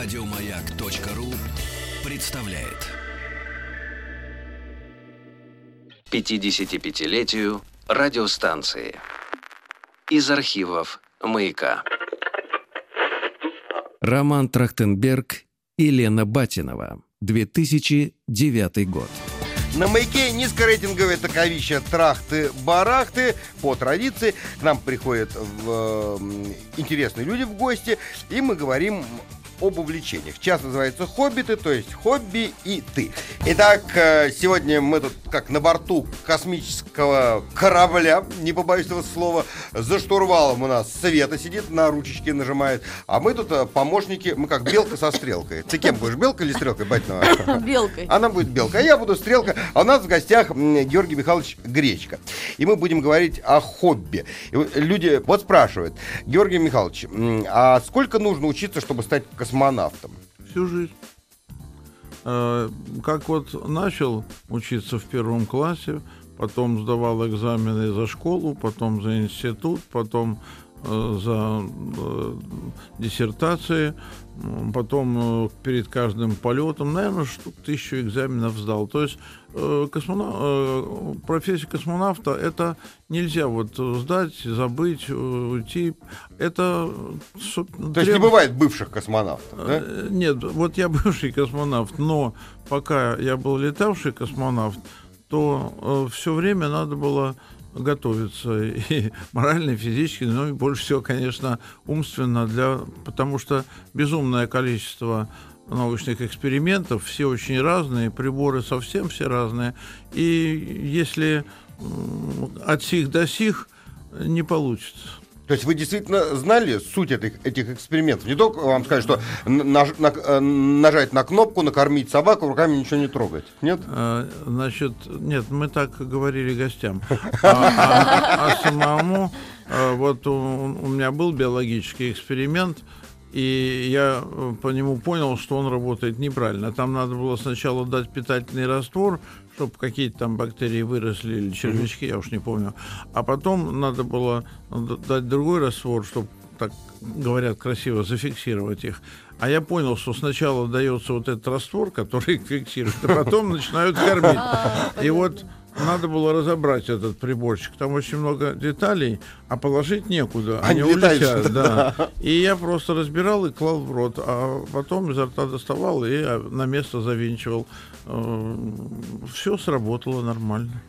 Радиомаяк.ру представляет 55-летию радиостанции. Из архивов «Маяка». Роман Трахтенберг и Лена Батинова. 2009 год. На маяке низкорейтинговые таковища трахты-барахты. По традиции к нам приходят в, э, интересные люди в гости, и мы говорим об увлечениях. Час называется «Хоббиты», то есть хобби и ты. Итак, э, сегодня мы тут как на борту космического корабля, не побоюсь этого слова, за штурвалом у нас Света сидит, на ручечке нажимает, а мы тут э, помощники, мы как белка со стрелкой. Ты кем будешь, белкой или стрелкой, Батинова? Белкой. Она будет белка, а я буду стрелка. А у нас в гостях Георгий Михайлович Гречка. И мы будем говорить о хобби. И люди вот спрашивают, Георгий Михайлович, а сколько нужно учиться, чтобы стать космонавтом? Всю жизнь. Э, Как вот начал учиться в первом классе, потом сдавал экзамены за школу, потом за институт, потом за э, диссертации, потом э, перед каждым полетом, наверное, штук тысячу экзаменов сдал. То есть э, космона- э, профессия космонавта это нельзя вот сдать, забыть, э, уйти. Это со- То есть не треб- бывает бывших космонавтов, да? Э, Нет, вот я бывший космонавт, но пока я был летавший космонавт, то все время надо было готовиться и морально, и физически, но и больше всего, конечно, умственно, для, потому что безумное количество научных экспериментов, все очень разные, приборы совсем все разные, и если от сих до сих не получится. То есть вы действительно знали суть этих, этих экспериментов? Не только вам сказать, что наж- на- э, нажать на кнопку, накормить собаку, руками ничего не трогать. Нет? А, Значит, нет, мы так говорили гостям. А, а- а самому, а, вот у, у меня был биологический эксперимент, и я э, по нему понял, что он работает неправильно. Там надо было сначала дать питательный раствор, чтобы какие-то там бактерии выросли или червячки, я уж не помню. А потом надо было дать другой раствор, чтобы так говорят красиво, зафиксировать их. А я понял, что сначала дается вот этот раствор, который их фиксирует, а потом начинают кормить. И вот надо было разобрать этот приборчик. Там очень много деталей, а положить некуда. Они Они, улетят, да. И я просто разбирал и клал в рот, а потом изо рта доставал и а, на место завинчивал. Все сработало нормально.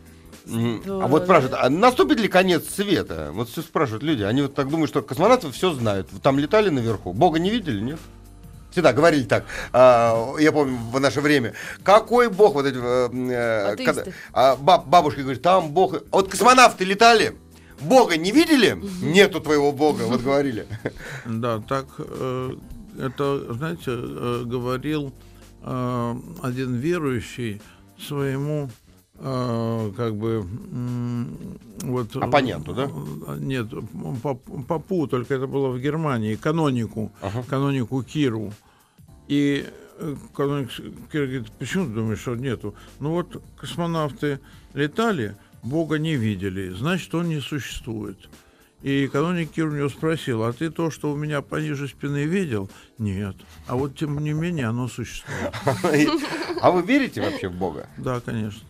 Мгм. Здорово, А вот спрашивают, а наступит ли конец света? Вот все спрашивают люди. Они вот так думают, что космонавты все знают. Там летали наверху. Бога не видели, нет? Всегда говорили так. А, я помню в наше время. Какой бог? Вот эти, э, э, когда- а, баб- бабушка говорит, там бог. А вот космонавты летали. Бога не видели? Нету твоего бога, вот говорили. Да, так э, это, знаете, э, говорил э, один верующий своему как бы вот э, Оппоненту, да? э, Нет, папу, только это было в Германии, канонику, Ага. канонику Киру. И э, каноник Кир говорит, почему ты думаешь, что нету? Ну вот космонавты летали, Бога не видели, значит, он не существует. И каноник Кир у него спросил, а ты то, что у меня пониже спины видел? Нет. А вот тем не менее оно существует. А вы верите вообще в бога? Да, конечно.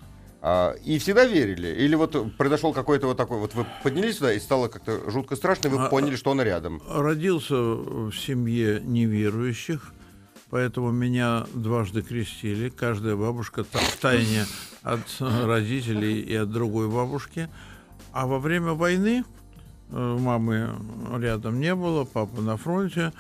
А, И всегда верили? Или вот произошел какой-то вот такой, вот вы поднялись сюда и стало как-то жутко страшно, и вы А, поняли, что он рядом. Родился в семье неверующих, поэтому меня дважды крестили. Каждая бабушка в тайне от родителей и от другой бабушки. А во время войны э, мамы рядом не было, папа на фронте.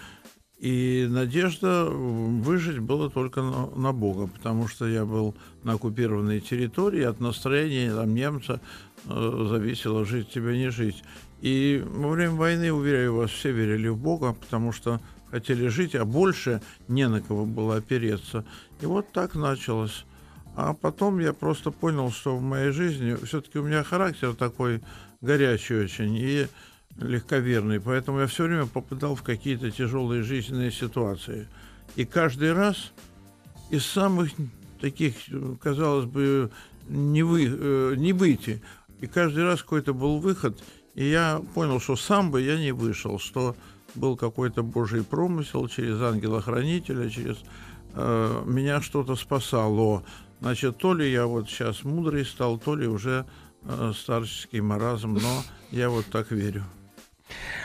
И надежда выжить было только на, на Бога, потому что я был на оккупированной территории, от настроения там, немца э, зависело жить тебе не жить. И во время войны, уверяю вас, все верили в Бога, потому что хотели жить, а больше не на кого было опереться. И вот так началось. А потом я просто понял, что в моей жизни все-таки у меня характер такой горячий очень и легковерный, поэтому я все время попадал в какие-то тяжелые жизненные ситуации. И каждый раз из самых таких, казалось бы, не, вы, э, не выйти. И каждый раз какой-то был выход, И я понял, что сам бы я не вышел, что был какой-то божий промысел через ангела-хранителя, через э, меня что-то спасало. Значит, то ли я вот сейчас мудрый стал, то ли уже э, старческий маразм, но я вот так верю.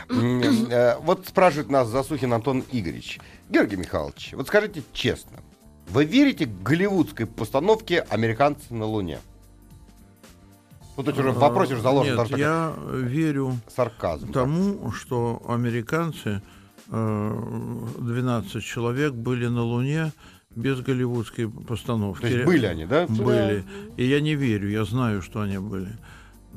Э, Вот спрашивает нас Засухин Антон Игоревич. Георгий Михайлович, вот скажите честно, вы верите голливудской постановке «Американцы на Луне»? Ну, то есть уже в вопросе уже заложен Нет, я верю сарказм. тому, что американцы, э, 12 человек, были на Луне без голливудской постановки. То есть были они, да? Были. И я не верю, я знаю, что они были.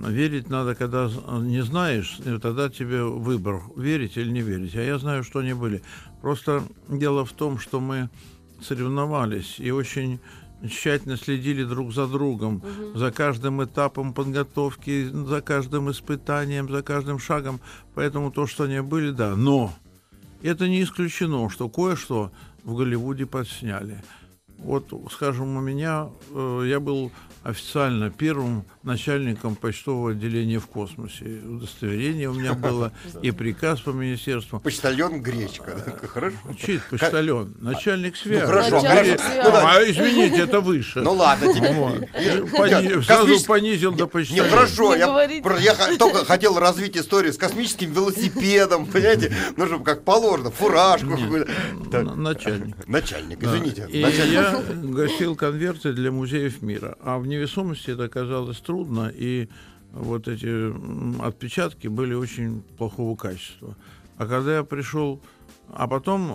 Верить надо, когда з- не знаешь, и тогда тебе выбор, верить или не верить. А я знаю, что они были. Просто дело в том, что мы соревновались и очень тщательно следили друг за другом, за каждым этапом подготовки, за каждым испытанием, за каждым шагом. Поэтому то, что они были, да. Но это не исключено, что кое-что в Голливуде подсняли. Вот, скажем, у меня э, я был официально первым начальником почтового отделения в космосе. Удостоверение у меня было и приказ по министерству. Почтальон Гречка. Хорошо. Чит, почтальон, начальник связи. хорошо, хорошо. связи. Ну да. А извините, это выше. Ну ладно, тебе. Сразу понизил до почтальона. хорошо, Не я, только хотел развить историю с космическим велосипедом, понимаете? Ну, чтобы как положено, фуражку Начальник. Начальник, извините. Я гасил конверты для музеев мира. А в невесомости это оказалось трудно, и вот эти отпечатки были очень плохого качества. А когда я пришел, а потом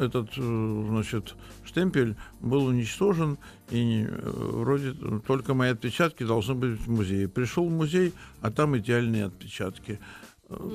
э, этот, э, значит, штемпель был уничтожен, и э, вроде только мои отпечатки должны быть в музее. Пришел в музей, а там идеальные отпечатки.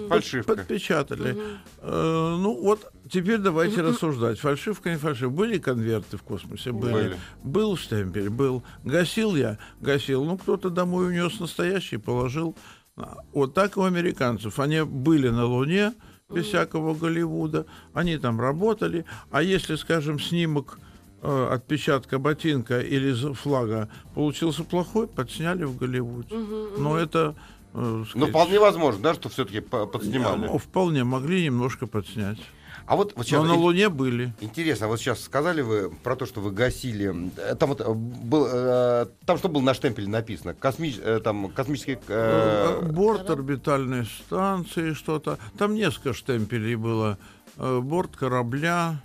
Фальшивка. Подпечатали. Э, ну вот, теперь давайте рассуждать. Фальшивка, не фальшивка. Были конверты в космосе? Были. Были. Был штемпель? Был. Гасил я? Гасил. Ну, кто-то домой унес настоящий, положил. А, Вот так и у американцев. Они были на Луне без всякого Голливуда. Они там работали. А если, скажем, снимок э, отпечатка ботинка или флага получился плохой, подсняли в Голливуде. Но это... э, Ну, сказать, вполне возможно, да, что все-таки ну, подснимали. вполне могли немножко подснять. А вот, вот сейчас Но на Луне были. интересно, вот сейчас сказали вы про то, что вы гасили. э, Там вот э, был, э, там что было на штемпеле написано? Космич, там космический. э, Борт орбитальной станции, что-то. Там несколько штемпелей было. Борт корабля.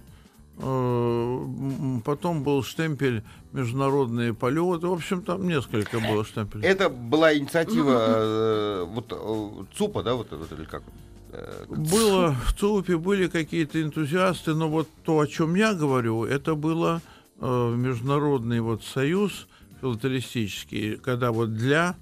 Э, Потом был штемпель международные полеты. В общем, там несколько было штемпелей. Это была инициатива э, вот э, ЦУПа, да, вот, вот или как? Было в ЦУПе, были какие-то энтузиасты, но вот то, о чем я говорю, это было международный вот союз филателистический, когда вот для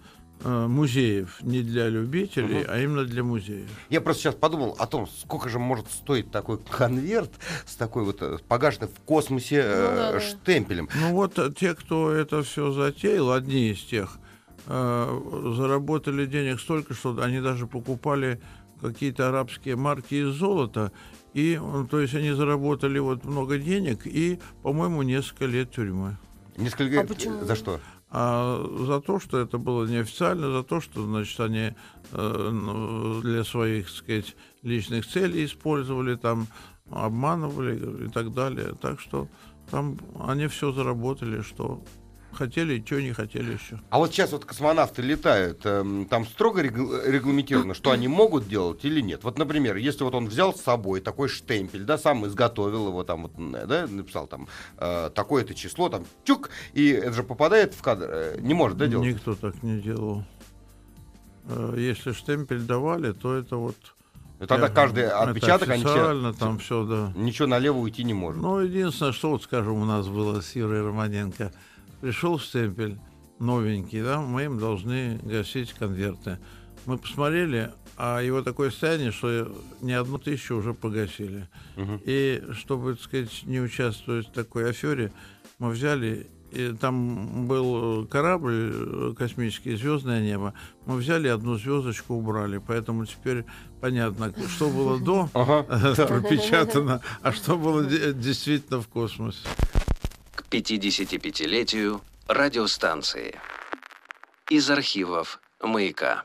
музеев, не для любителей, а именно для музеев. Я просто сейчас подумал о том, сколько же может стоить такой конверт с такой вот э, погашенным в космосе э, Ну да, да. штемпелем. Ну вот э, те, кто это все затеял, одни из тех, э, заработали денег столько, что они даже покупали какие-то арабские марки из золота. И, э, то есть они заработали вот много денег и, по-моему, несколько лет тюрьмы. Несколько А лет, э, почему? за что? А за то, что это было неофициально, за то, что, значит, они э, ну, для своих, так сказать, личных целей использовали, там, обманывали и так далее. Так что там они все заработали, что хотели, что не хотели еще. А вот сейчас вот космонавты летают, эм, там строго регл- регламентировано, что они могут делать или нет. Вот, например, если вот он взял с собой такой штемпель, да, сам изготовил его, там, вот, да, написал там э, такое-то число, там, чук, и это же попадает в кадр, э, не может, да, делать? Никто так не делал. Э, Если штемпель давали, то это вот... И тогда э, каждый отпечаток, они все- там все, да. ничего налево уйти не может. Ну, единственное, что вот, скажем, у нас было с Юрой Романенко. Пришел штемпель новенький, да, мы им должны гасить конверты. Мы посмотрели, а его такое состояние, что не одну тысячу уже погасили. И чтобы, так сказать, не участвовать в такой афере, мы взяли, и там был корабль э, космический, звездное небо. Мы взяли одну звездочку, убрали. Поэтому теперь понятно, что было до Ага, пропечатано, а что было де- действительно в космосе. К 55-летию радиостанции. Из архивов «Маяка».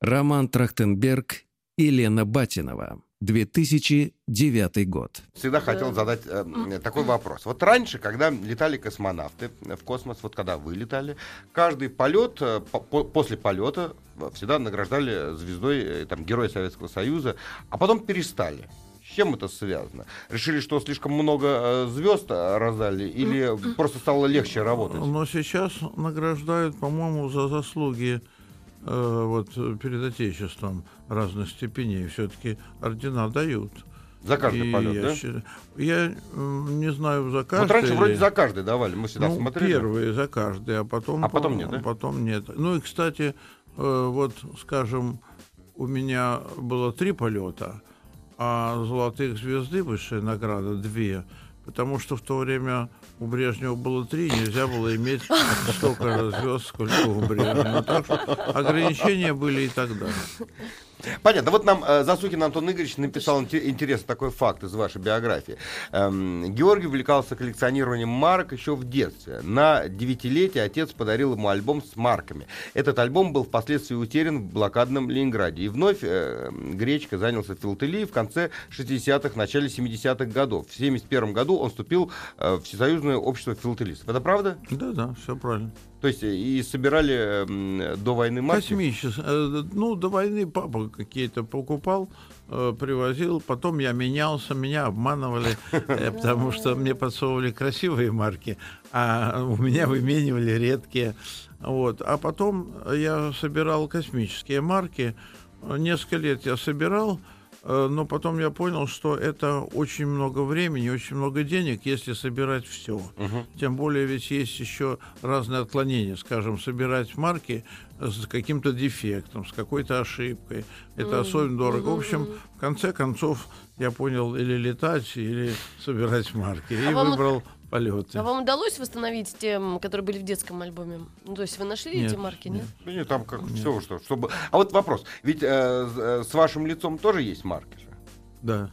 Роман Трахтенберг и Лена Батинова. 2009 год. Всегда хотел задать э, такой вопрос. Вот раньше, когда летали космонавты в космос, вот когда вы летали, каждый полет, э, по- после полета э, всегда награждали звездой э, там, Героя Советского Союза, а потом перестали. С чем это связано? Решили, что слишком много э, звезд э, раздали или просто стало легче работать? Но сейчас награждают, по-моему, за заслуги э, вот, э, перед Отечеством разных степеней. Все-таки ордена дают. За каждый И полет, я, да? считаю- я, не знаю, за каждый. Вот раньше вроде ли. за каждый давали, мы всегда ну, смотрели. первые за каждый, а потом, А потом по- нет, да? потом нет. Ну и, кстати, э, вот, скажем, у меня было три полета, а золотых звезды высшая награда две, потому что в то время у Брежнева было три, нельзя было иметь столько звезд, сколько у Брежнева. Так что ограничения были и тогда. Понятно. Вот нам э, Засухин Антон Игоревич написал инте- интересный такой факт из вашей биографии. Эм, Георгий увлекался коллекционированием марок еще в детстве. На девятилетие отец подарил ему альбом с марками. Этот альбом был впоследствии утерян в блокадном Ленинграде. И вновь э, Гречка занялся филателией в конце 60-х, начале 70-х годов. В 71 году он вступил э, в Всесоюзное общество филателистов. Это правда? Да-да, все правильно. То есть э, и собирали м, до войны марки? Космические. Э, Ну, до войны папа какие-то покупал, э, привозил. Потом я менялся, меня обманывали, потому что мне подсовывали красивые марки, а у меня выменивали редкие. Вот. А потом я собирал космические марки. Несколько лет я собирал, но потом я понял, что это очень много времени, очень много денег, если собирать все. Тем более ведь есть еще разные отклонения. Скажем, собирать марки с каким-то дефектом, с какой-то ошибкой. Это особенно дорого. В общем, в конце концов, я понял или летать, или собирать марки. И А вам- выбрал полеты. А вам удалось восстановить те, которые были в детском альбоме? Ну, то есть вы нашли эти Нет, марки, нет? Ну, нет, там как все, что, чтобы... А вот вопрос. Ведь э, с- э, с вашим лицом тоже есть марки же? Да.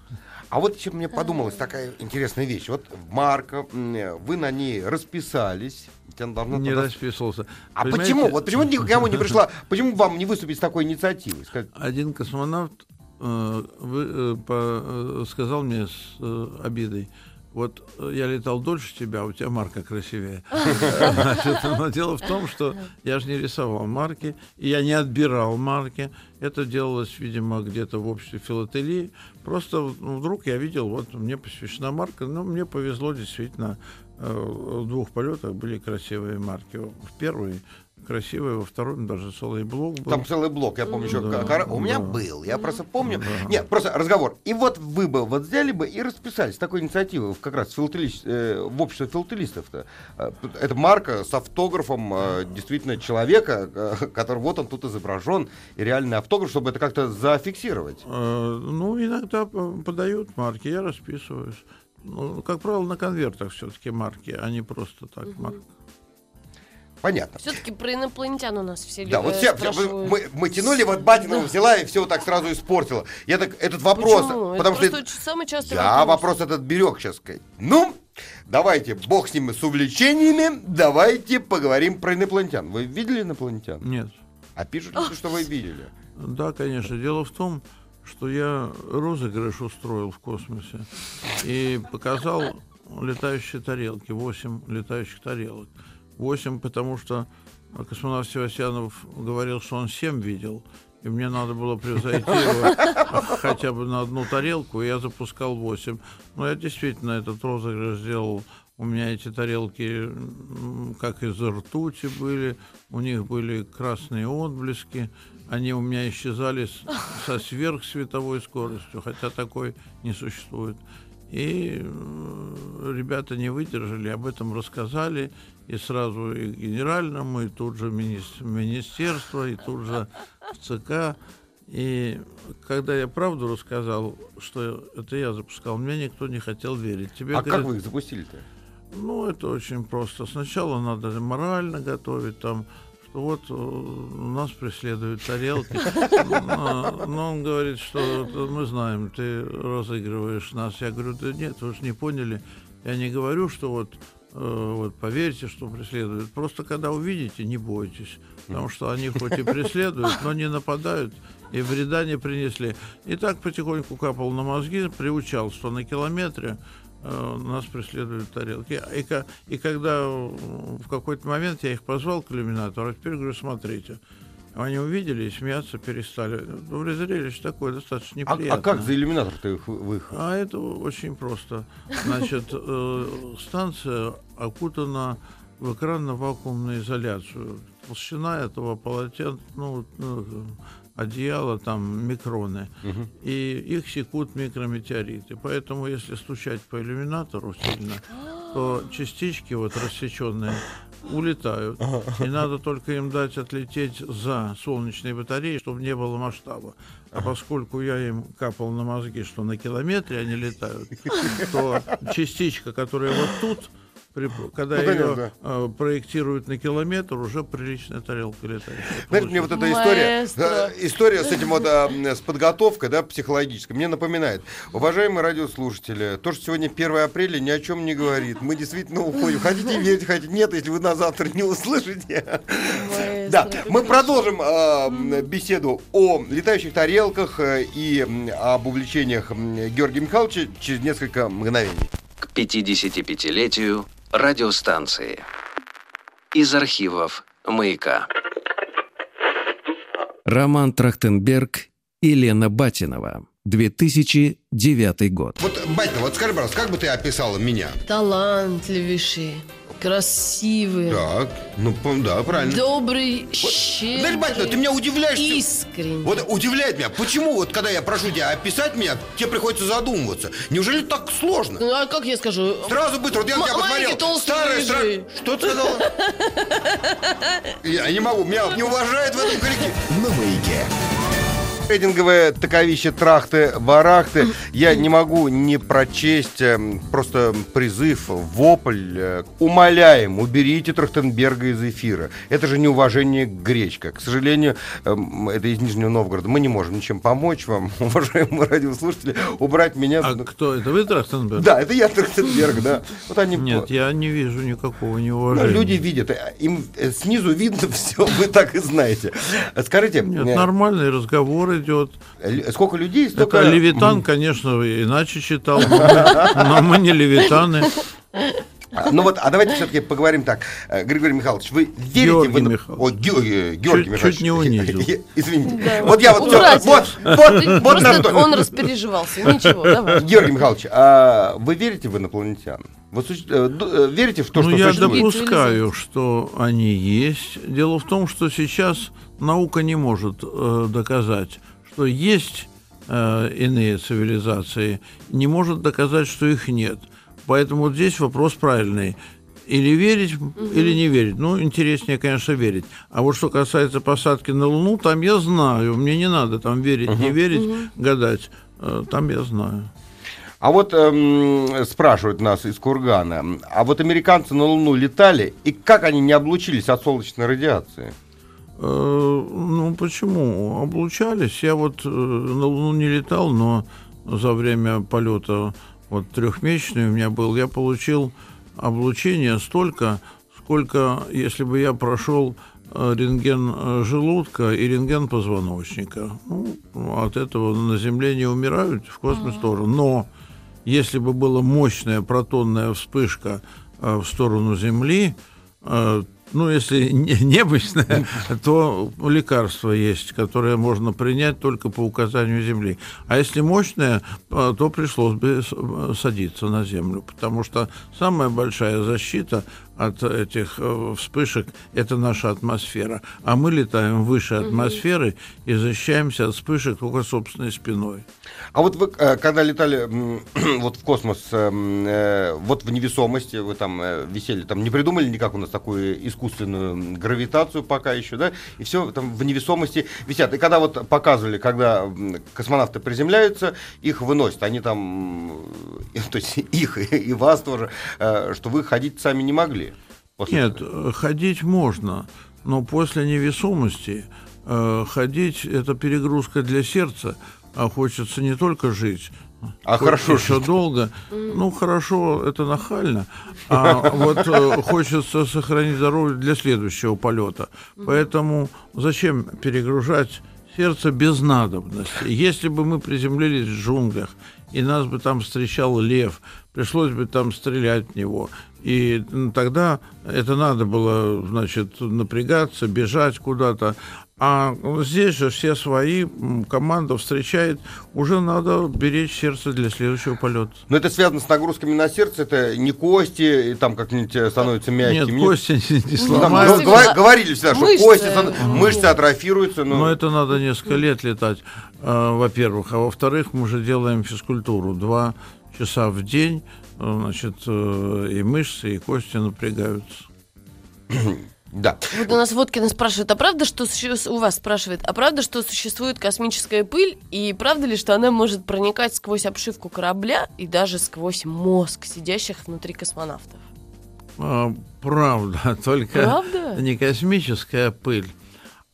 А вот еще мне подумалась такая интересная вещь. Вот марка, вы на ней расписались. должна Не туда- расписывался. А Понимаете, почему? Вот почему никому не пришла? Почему вам не выступить с такой инициативой? Сказать, Один космонавт э, вы- э, по- э, сказал мне с э, обидой, вот э, я летал дольше тебя, у тебя марка красивее. Значит, но дело в том, что я же не рисовал марки, и я не отбирал марки. Это делалось, видимо, где-то в обществе филателии. Просто ну, вдруг я видел, вот мне посвящена марка, но мне повезло действительно. э, В двух полетах были красивые марки. В первый красивый, во втором даже целый блок был. Там целый блок, я помню, еще Да, кара- у меня да. был, я просто помню. Да. Нет, просто разговор. И вот вы бы вот взяли бы и расписались с такой инициативой в как раз филателист- э, в общество филателистов-то. Э, Это марка с автографом э, действительно человека, э, который вот он тут изображен, и реальный автограф, чтобы это как-то зафиксировать. Э, Ну, иногда подают марки, я расписываюсь. Ну, как правило, на конвертах все-таки марки, а не просто так марки. Понятно. Все-таки про инопланетян у нас все Да, вот все, все- мы, мы тянули, вот Батинова взяла и все вот так сразу испортила. Я так, этот вопрос, Почему? Это потому что просто очень- самый частый я вопрос этот берег сейчас сказать. Ну, давайте, бог с ними, с увлечениями, давайте поговорим про инопланетян. Вы видели инопланетян? Нет. А пишут, люди, что вы видели. Да, конечно. Дело в том, что я розыгрыш устроил в космосе и показал летающие тарелки, 8 летающих тарелок. 8, потому что космонавт Севастьянов говорил, что он 7 видел, и мне надо было превзойти его хотя бы на одну тарелку, и я запускал 8. Но я действительно этот розыгрыш сделал. У меня эти тарелки как из ртути были, у них были красные отблески, они у меня исчезали со сверхсветовой скоростью, хотя такой не существует. И э, ребята не выдержали, об этом рассказали, и сразу и генеральному, и тут же мини- министерство, и тут же в ЦК. И когда я правду рассказал, что это я запускал, мне никто не хотел верить. Тебе А говорят, как вы их запустили-то? ну, это очень просто. Сначала надо морально готовить, там, что вот э, нас преследуют тарелки. Но, он говорит, что мы знаем, ты разыгрываешь нас. Я говорю, да нет, вы же не поняли. Я не говорю, что вот вот, поверьте, что преследуют. Просто когда увидите, не бойтесь. Потому что они хоть и преследуют, но не нападают и вреда не принесли. И так потихоньку капал на мозги, приучал, что на километре э, нас преследуют тарелки. И, и когда в какой-то момент я их позвал к иллюминатору, а теперь говорю, смотрите, они увидели и смеяться перестали. Ну, зрелище такое достаточно неприятное. А, а как за иллюминатор-то их выехал? А это очень просто. Значит, э, станция окутана в экранно-вакуумную изоляцию. Толщина этого полотенца, ну, ну одеяло там микроны, угу. и их секут микрометеориты. Поэтому, если стучать по иллюминатору сильно, то частички вот рассеченные улетают. И надо только им дать отлететь за солнечные батареи, чтобы не было масштаба. А поскольку я им капал на мозги, что на километре они летают, то частичка, которая вот тут, при, когда ну, конечно, ее да. э, проектируют на километр, уже приличная тарелка летает. Знаете, мне вот эта история, э, история с этим вот, э, с подготовкой, да, психологической, мне напоминает. Уважаемые радиослушатели, то, что сегодня 1 апреля, ни о чем не говорит. Мы действительно уходим. Хотите верить, хотите нет, если вы на завтра не услышите. Да, мы продолжим э, беседу о летающих тарелках э, и об увлечениях Георгия Михайловича через несколько мгновений. К 55-летию радиостанции. Из архивов «Маяка». Роман Трахтенберг и Лена Батинова. 2009 год. Вот, Батина, вот скажи, пожалуйста, как бы ты описала меня? Талантливейший красивый. Так, ну да, правильно. Добрый, вот, щедрый. Знаешь, Батина, ты меня удивляешь. Искренний. Вот удивляет меня. Почему вот, когда я прошу тебя описать меня, тебе приходится задумываться? Неужели так сложно? Ну, а как я скажу? Сразу быстро. Вот я на тебя посмотрел. Старый, старый. Что ты сказала? Я не могу. Меня не уважают в этом коллективе. На маяке. Рейтинговые таковище трахты, барахты. Я не могу не прочесть эм, просто призыв, вопль. Э, умоляем, уберите Трахтенберга из эфира. Это же неуважение Гречка. К сожалению, эм, это из Нижнего Новгорода. Мы не можем ничем помочь вам, уважаемые радиослушатели, убрать меня. А кто? Это вы Трахтенберг? Да, это я Трахтенберг, да. Вот они... Нет, я не вижу никакого неуважения. Ну, люди видят. Э, им э, снизу видно все, вы так и знаете. Скажите... Нет, нормальный разговор идет. Сколько людей, столько... Это Левитан, конечно, иначе читал, но мы не Левитаны. А, ну вот, а давайте все-таки поговорим так. Э, Григорий Михайлович, вы верите Георгий в... Михайлович. О, Георгий, Георгий чуть, Михайлович. Чуть не унизил. Извините. Да. Вот я вот... Все, вот, вот, вот на что. Он распереживался. Ничего, давай. Георгий Михайлович, а вы верите в инопланетян? Вы э, э, верите в то, ну, что я существует? допускаю, что они есть. Дело в том, что сейчас наука не может э, доказать, что есть э, иные цивилизации, не может доказать, что их нет. Поэтому вот здесь вопрос правильный. Или верить, угу. или не верить. Ну, интереснее, конечно, верить. А вот что касается посадки на Луну, там я знаю. Мне не надо там верить, угу. не верить, угу. гадать. Э, там я знаю. А вот эм, спрашивают нас из Кургана, а вот американцы на Луну летали, и как они не облучились от солнечной радиации? Э, ну, почему? Облучались. Я вот э, на Луну не летал, но за время полета вот трехмесячный у меня был, я получил облучение столько, сколько, если бы я прошел э, рентген желудка и рентген позвоночника. Ну, от этого на Земле не умирают, в космос mm-hmm. тоже. Но если бы была мощная протонная вспышка в сторону Земли, ну, если необычное, то лекарство есть, которое можно принять только по указанию Земли. А если мощное, э, то пришлось бы садиться на Землю, потому что самая большая защита от этих э, вспышек – это наша атмосфера. А мы летаем выше атмосферы и защищаемся от вспышек только собственной спиной. А вот вы, э, когда летали вот в космос, э, вот в невесомости, вы там висели, там не придумали никак у нас такую искусственную гравитацию пока еще, да? И все там в невесомости висят. И когда вот показывали, когда космонавты приземляются, их выносят, они там, то есть их и вас тоже, что вы ходить сами не могли. После Нет, этого? ходить можно, но после невесомости э, ходить это перегрузка для сердца, а хочется не только жить, А хорошо еще жить. долго. Ну, хорошо, это нахально. А вот э, хочется сохранить здоровье для следующего полета. Поэтому зачем перегружать сердце без надобности? Если бы мы приземлились в джунглях, и нас бы там встречал лев, пришлось бы там стрелять в него. И тогда это надо было, значит, напрягаться, бежать куда-то. А здесь же все свои, команда встречает, уже надо беречь сердце для следующего полета. Но это связано с нагрузками на сердце, это не кости, и там как-нибудь э, становятся мягкими. Нет, кости не, не Ну, сломаются. ну, говор- говорили всегда, что Мышцы. кости, Мгм. мышцы атрофируются. Ну, Но это надо несколько лет летать, э, во-первых. А во-вторых, мы же делаем физкультуру. Два часа в день, э, значит, э, и мышцы, и кости напрягаются. да. Вот у нас Водкина спрашивает, а правда, что суще- у вас спрашивает, а правда, что существует космическая пыль, и правда ли, что она может проникать сквозь обшивку корабля и даже сквозь мозг сидящих внутри космонавтов? А, Правда, только Правда? не космическая пыль,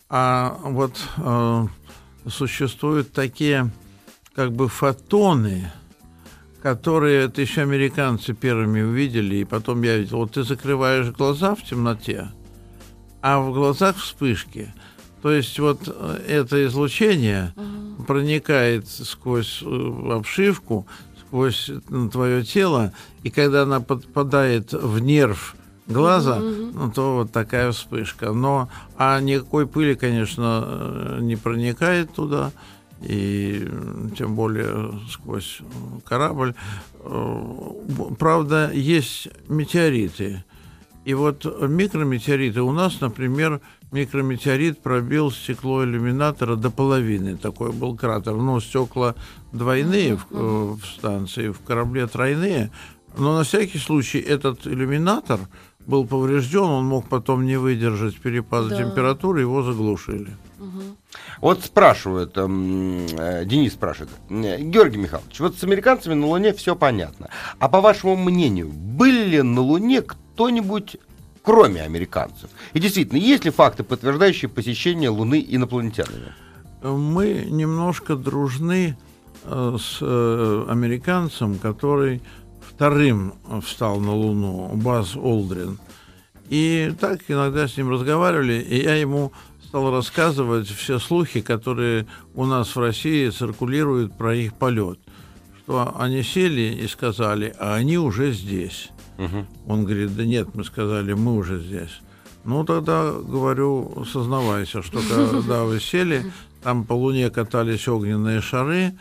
а вот э, существуют такие как бы фотоны, которые это еще американцы первыми увидели, и потом я видел, вот ты закрываешь глаза в темноте, а в глазах вспышки. То есть вот э, это излучение проникает сквозь э, обшивку, сквозь твое тело, и когда она попадает в нерв глаза, ну, то вот такая вспышка. Но а никакой пыли, конечно, э, не проникает туда, и тем более сквозь э, корабль. Э, Правда, есть метеориты. И вот микрометеориты у нас, например, микрометеорит пробил стекло иллюминатора до половины. Такой был кратер. Но стекла двойные в, э, в станции, в корабле тройные. Но на всякий случай этот иллюминатор был поврежден, он мог потом не выдержать перепада Да. температуры, его заглушили. Вот спрашивают, эм, э, Денис спрашивает, э, Георгий Михайлович, вот с американцами на Луне все понятно. А по вашему мнению, были ли на Луне кто-нибудь кроме американцев? И действительно, есть ли факты, подтверждающие посещение Луны инопланетянами? мы немножко дружны э, с э, американцем, который вторым встал на Луну, Баз Олдрин. И так иногда с ним разговаривали, и я ему стал рассказывать все слухи, которые у нас в России циркулируют про их полет. Что они сели и сказали, а они уже здесь. Он говорит, да нет, мы сказали, мы уже здесь. Ну, тогда, говорю, сознавайся, что когда вы сели, там по Луне катались огненные шары,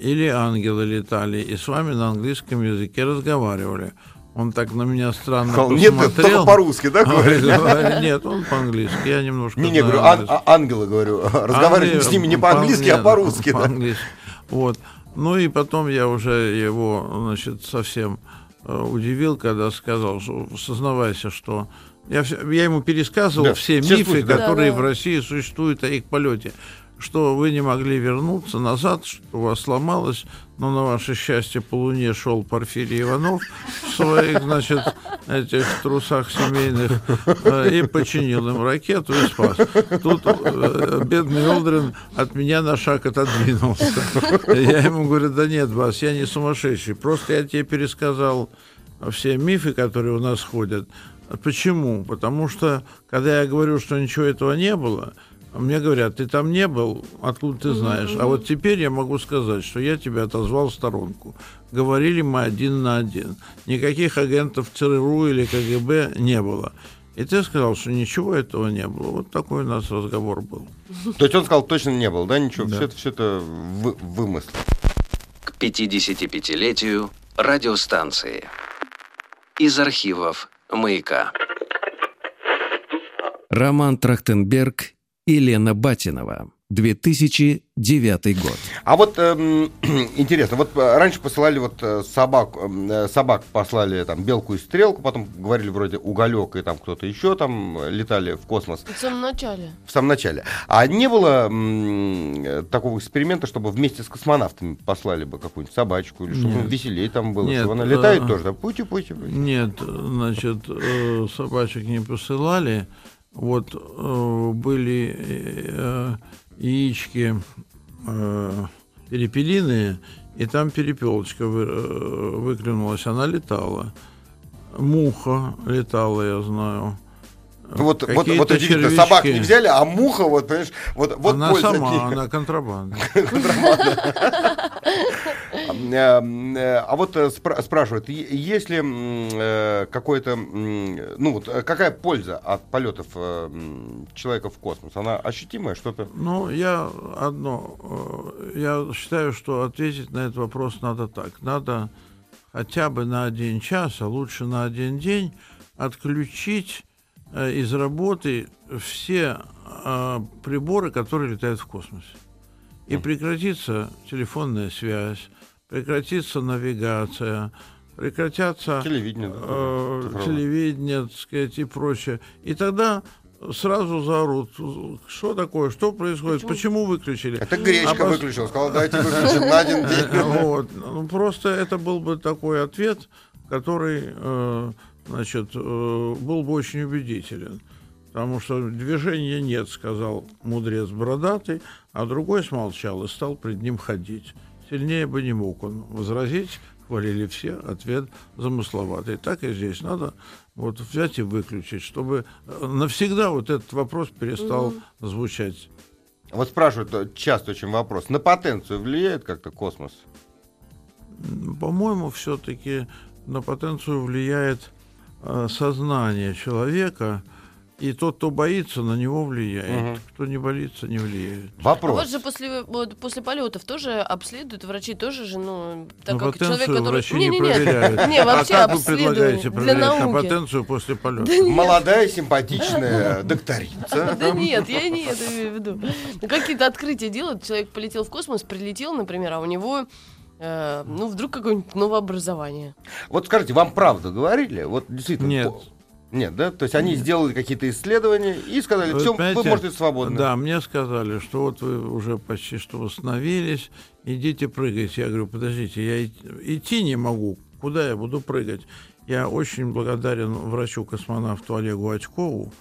или ангелы летали, и с вами на английском языке разговаривали. Он так на меня странно Сказал, нет, посмотрел. только по-русски, да, А, говорит? говорю, Нет, он по-английски, я немножко Не, не, говорю, ан- а- ангелы, говорю, разговаривать с ними не по-английски, а нет, по-русски. да. по-английски. Вот. Ну и потом я уже его, значит, совсем э, удивил, когда сказал, что сознавайся, что я, все- я ему пересказывал Да, все мифы, да. которые Да, да. в России существуют о их полете. Что вы не могли вернуться назад, что у вас сломалось, но на ваше счастье по Луне шел Порфирий Иванов в своих, значит, этих трусах семейных э, и починил им ракету и спас. Тут э, бедный Олдрин от меня на шаг отодвинулся. Я ему говорю, да нет, Бас, я не сумасшедший, просто я тебе пересказал все мифы, которые у нас ходят. Почему? Потому что, когда я говорю, что ничего этого не было, мне говорят, ты там не был, откуда ты знаешь? А вот теперь я могу сказать, что я тебя отозвал в сторонку. Говорили мы один на один. Никаких агентов ЦРУ или КГБ не было. И ты сказал, что ничего этого не было. Вот такой у нас разговор был. То есть он сказал, точно не было, да, ничего, Да. все это, все это вы- вымысл. К 55-летию радиостанции. Из архивов «Маяка». Роман Трахтенберг и Лена Батинова. 2009 год. А вот эм, интересно, вот э, раньше посылали вот э, собак, эм, э, собак послали там белку и стрелку, потом говорили вроде уголек и там кто-то еще там э, летали в космос В самом начале. в самом начале. А не было м, такого эксперимента, чтобы вместе с космонавтами послали бы какую-нибудь собачку, или чтобы Нет. веселее там было, Нет, чтобы она летает э, тоже, да, пути-пути. Нет, значит, э, собачек не посылали. Вот э, были э, яички э, перепелиные, и там перепелочка вы, э, выклюнулась, она летала. Муха летала, я знаю. Вот, вот, вот удивительно, червячки. собак не взяли, а муха, вот, понимаешь, вот, вот она польза сама, от них. она контрабанда. Э, А вот э, спра- спрашивают, есть ли э, какой-то, м, ну вот, э, какая польза от полетов человека в космос? Она ощутимая, что-то? Ну, я одно, я считаю, что ответить на этот вопрос надо так. Надо хотя бы на один час, а лучше на один день отключить из работы все э, приборы, которые летают в космосе. И прекратится телефонная связь, прекратится навигация, прекратятся Телевидение. да, э, телевидение, так сказать, и прочее. И тогда сразу заорут, что такое, что происходит, почему, выключили. Это гречка А пос- выключил, сказал, давайте выключим на один день. Вот. Ну, просто это был бы такой ответ, который э, значит, э, был бы очень убедителен. Потому что движения нет, сказал мудрец бородатый, а другой смолчал и стал пред ним ходить. Сильнее бы не мог он возразить, хвалили все, ответ замысловатый. Так и здесь надо вот взять и выключить, чтобы э, навсегда вот этот вопрос перестал звучать. Вот спрашивают э, часто очень вопрос. На потенцию влияет как-то космос? По-моему, все-таки на потенцию влияет э, сознание человека, и тот, кто боится, на него влияет. Мгм. Кто не боится, не влияет. А вот Вопрос. же после, вот, после полетов тоже обследуют, врачи тоже же, ну, так Но как человек, который... врачи не, Не-не-не, проверяют. Не, вообще а как вы предлагаете проверять на потенцию после полета? Молодая, симпатичная докторица. Да нет, я не это имею в виду. Ну, Какие-то открытия делают, человек полетел в космос, прилетел, например, а у него, э, ну, вдруг какое-нибудь новое образование. Вот скажите, вам правду говорили? Вот действительно. Нет. Нет, да? То есть они сделали какие-то исследования и сказали, Вы все, вы можете свободно. Да, мне сказали, что вот вы уже почти что восстановились, идите прыгайте. Я говорю, подождите, я идти не могу, куда я буду прыгать? Я очень благодарен врачу-космонавту Олегу Очкову,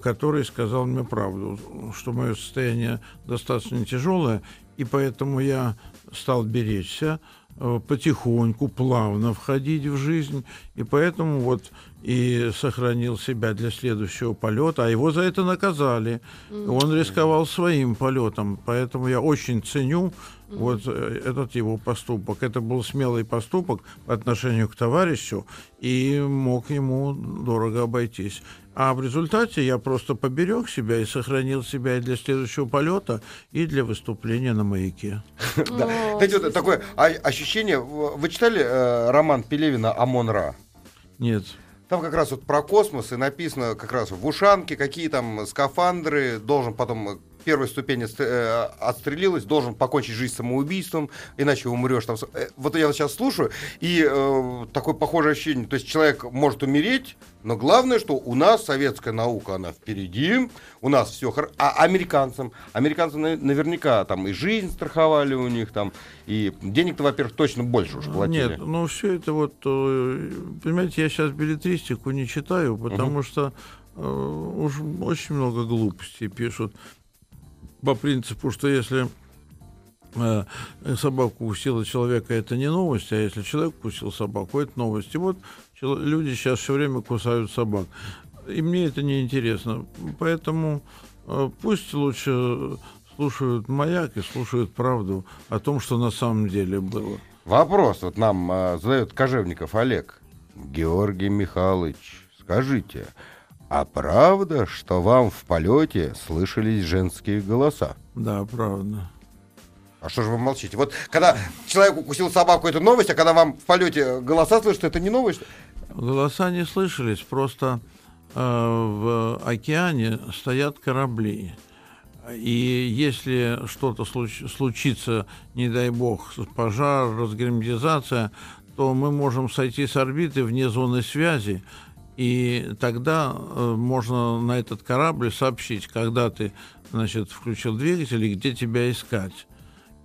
который сказал мне правду, что мое состояние достаточно тяжелое, и поэтому я стал беречься, э, потихоньку, плавно входить в жизнь, и поэтому вот и сохранил себя для следующего полета, а его за это наказали. Он рисковал своим полетом, поэтому я очень ценю вот э, этот его поступок. Это был смелый поступок по отношению к товарищу и мог ему дорого обойтись. А в результате я просто поберег себя и сохранил себя и для следующего полета, и для выступления на маяке. Знаете, вот такое а- ощущение. Вы читали э, роман Пелевина «Амон-Ра»? Нет. Там как раз вот про космос и написано как раз в ушанке, какие там скафандры, должен потом э, первой ступени ст- э, отстрелилась, должен покончить жизнь самоубийством, иначе умрешь. Там, э, вот я сейчас слушаю, и э, такое похожее ощущение, то есть человек может умереть, но главное, что у нас советская наука, она впереди, у нас все хорошо. А американцам, американцы на- наверняка там и жизнь страховали у них там, и денег-то, во-первых, точно больше уж платили. Нет, ну все это вот, э, понимаете, я сейчас билетристику не читаю, потому что э, уж очень много глупостей пишут по принципу, что если э, собаку укусила человека, это не новость, а если человек укусил собаку, это новость. И вот люди сейчас все время кусают собак. И мне это не интересно. Поэтому э, пусть лучше слушают маяк и слушают правду о том, что на самом деле было. Вопрос вот нам а, задает Кожевников Олег. Георгий Михайлович, скажите, а правда, что вам в полете слышались женские голоса? Да, правда. А что же вы молчите? Вот когда человек укусил собаку, это новость, а когда вам в полете голоса слышат, это не новость? Голоса не слышались, просто э, в океане стоят корабли. И если что-то случ- случится, не дай бог, пожар, разгерметизация, то мы можем сойти с орбиты вне зоны связи, и тогда э, можно на этот корабль сообщить, когда ты значит, включил двигатель и где тебя искать.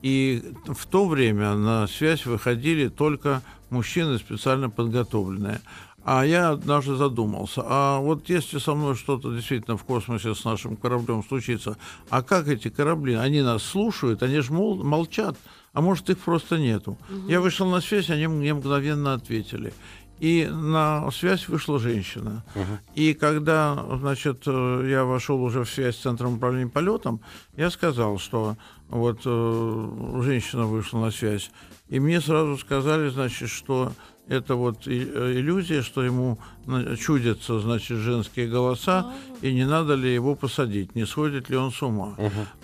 И в то время на связь выходили только мужчины специально подготовленные. А я однажды задумался, а вот если со мной что-то действительно в космосе с нашим кораблем случится, а как эти корабли, они нас слушают, они же мол, молчат, а может их просто нету. Я вышел на связь, они мне мгновенно ответили. И на связь вышла женщина. И когда, значит, э, я вошел уже в связь с Центром управления полетом, я сказал, что вот э, женщина вышла на связь. И мне сразу сказали, значит, что это вот и- э, иллюзия, что ему на- чудятся, значит, женские голоса, и не надо ли его посадить, не сходит ли он с ума.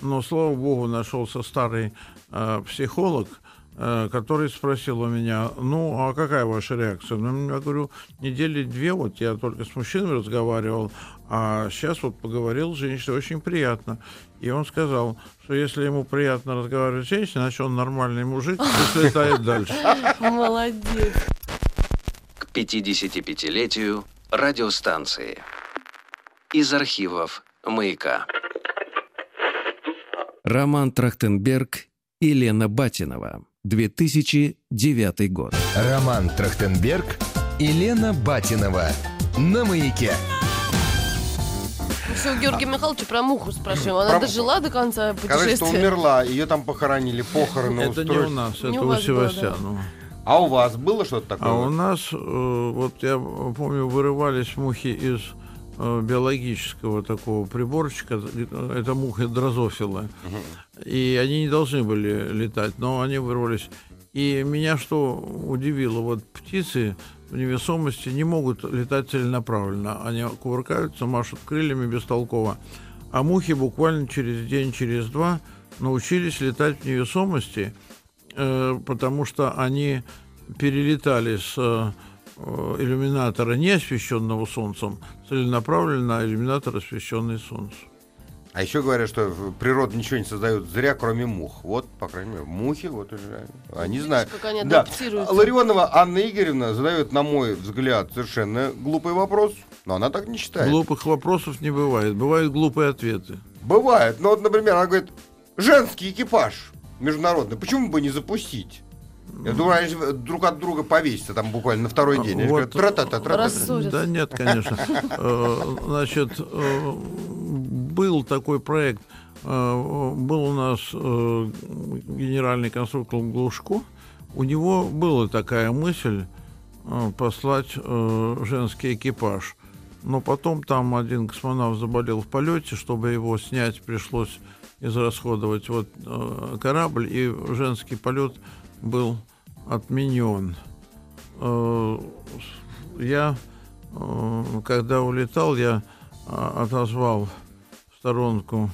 Но, слава богу, нашелся старый э, психолог, э, который спросил у меня, ну, а какая ваша реакция? Ну, я говорю, недели две, вот я только с мужчиной разговаривал, а сейчас вот поговорил с женщиной, очень приятно. И он сказал, что если ему приятно разговаривать с женщиной, значит, он нормальный мужик, и слетает дальше. Молодец. К 55-летию радиостанции. Из архивов «Маяка». Роман Трахтенберг и Лена Батинова. 2009 год. Роман Трахтенберг и Лена Батинова. На маяке. Все, у Георгия Михайловича про муху спрашиваем. Она Про- дожила до конца путешествия? умерла, ее там похоронили, похороны Это не у устроили. нас, Не это у у вас было, да. Севастьянова. А у вас было что-то такое? А у нас, э, вот я помню, вырывались мухи из биологического такого приборчика, э, это мухи дрозофилы, и они не должны были летать, но они вырвались. И меня что удивило, вот птицы в невесомости не могут летать целенаправленно, они кувыркаются, машут крыльями бестолково, а мухи буквально через день, через два научились летать в невесомости, э, потому что они перелетали с э, э, иллюминатора, не освещенного солнцем, целенаправленно на иллюминатор, освещенный солнцем. А еще говорят, что в- природа ничего не создает зря, кроме мух. Вот, по крайней мере, мухи, вот уже, они знают. как они да. адаптируются. Ларионова Анна Игоревна задает, на мой взгляд, совершенно глупый вопрос, но она так не считает. Глупых вопросов не бывает, бывают глупые ответы. Бывает. Ну, вот, например, она говорит, женский экипаж международный, почему бы не запустить? Я думаю, они же друг от друга повесятся там буквально на второй день. Они Вот. говорят. Да нет, конечно. Э, Значит, э, был такой проект, э, был у нас генеральный конструктор Глушко, у него была такая мысль послать женский экипаж. Но потом там один космонавт заболел в полете, чтобы его снять, пришлось израсходовать вот корабль, и женский полет был отменен. Э, Я, э, когда улетал, я а, отозвал в сторонку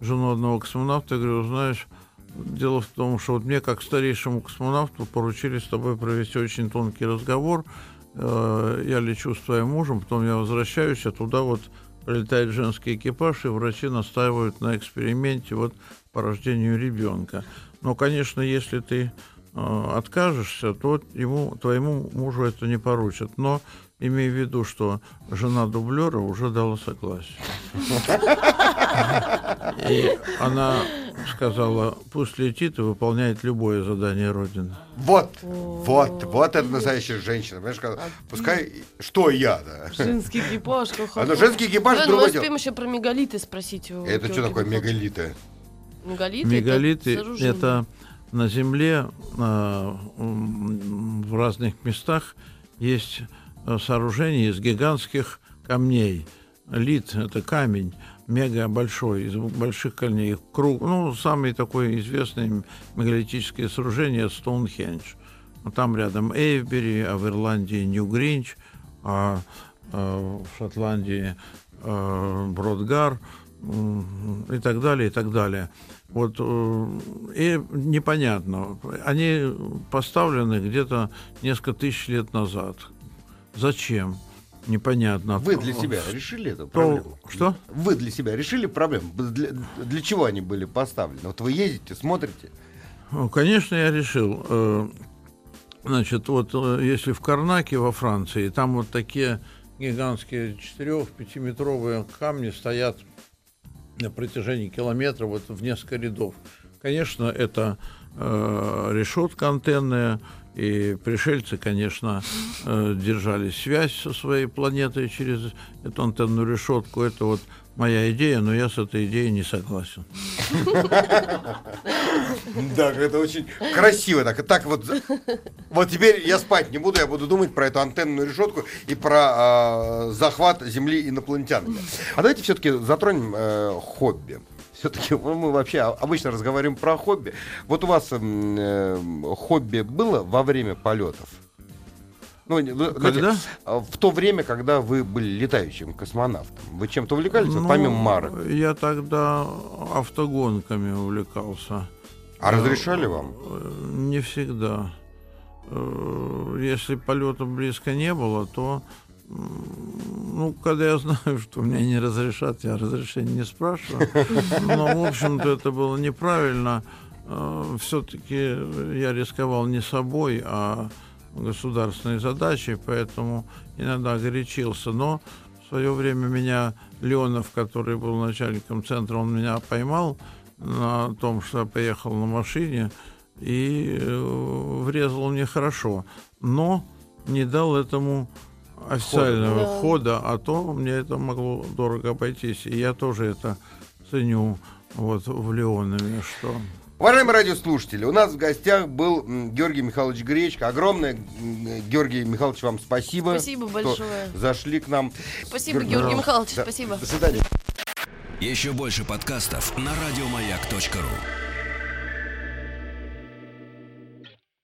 жену одного космонавта и говорю, знаешь, дело в том, что вот мне, как старейшему космонавту, поручили с тобой провести очень тонкий разговор. Э, Я лечу с твоим мужем, потом я возвращаюсь, а туда вот прилетает женский экипаж, и врачи настаивают на эксперименте вот по рождению ребенка. Но, конечно, если ты откажешься, то ему, твоему мужу это не поручат. Но имей в виду, что жена дублера уже дала согласие. И она сказала, пусть летит и выполняет любое задание Родины. Вот, вот, вот это настоящая женщина. Понимаешь, как- пускай, что я, да? Женский экипаж, А ну, женский экипаж Да, другое мы успеем еще про мегалиты спросить. Это что такое мегалиты? Мегалиты? Мегалиты это это на Земле м, в разных местах есть а, сооружения из гигантских камней. Лит – это камень, мега большой, из больших камней. Круг, ну, самое такое известное мегалитическое сооружение – Стоунхендж. Там рядом Эйвбери, а в Ирландии Нью-Гринч, а, а в Шотландии а, Бродгар и так далее, и так далее. Вот э, и непонятно. Они поставлены где-то несколько тысяч лет назад. Зачем? Непонятно. Вы для себя решили эту проблему? Что? Вы для себя решили проблему? Для, для чего они были поставлены? Вот вы ездите, смотрите. Конечно, я решил. Э, Значит, вот э, если в Карнаке во Франции, там вот такие гигантские 4-5-метровые камни стоят на протяжении километра вот в несколько рядов. Конечно, это э, решетка антенная, и пришельцы, конечно, э, держали связь со своей планетой через эту антенную решетку. Это вот моя идея, но я с этой идеей не согласен. Да, это очень красиво. Так, так вот, вот теперь я спать не буду, я буду думать про эту антенную решетку и про э, захват Земли инопланетянами. А давайте все-таки затронем э, хобби. Все-таки мы вообще обычно разговариваем про хобби. Вот у вас э, хобби было во время полетов? Ну, вы, Когда? знаете, а, в то время, когда вы были летающим космонавтом, вы чем-то увлекались, вот Ну, помимо марок? Я тогда автогонками увлекался. А разрешали вам? Э, Не всегда. Э, Если полета близко не было, то ну, когда я знаю, что меня не разрешат, я разрешения не спрашиваю. Но, в общем-то, это было неправильно. Все-таки я рисковал не собой, а государственной задачей, поэтому иногда горячился. Но в свое время меня Леонов, который был начальником центра, он меня поймал на том, что я поехал на машине и э, врезал мне хорошо, но не дал этому официального Да. хода, а то мне это могло дорого обойтись. И я тоже это ценю вот в Леонове, что Уважаемые радиослушатели, у нас в гостях был Георгий Михайлович Гречка. Огромное, Георгий Михайлович, вам спасибо. Спасибо что большое. зашли к нам. Спасибо, Георгий Георгий Михайлович. Михайлович, Да. спасибо. До свидания. Еще больше подкастов на радиомаяк.ру.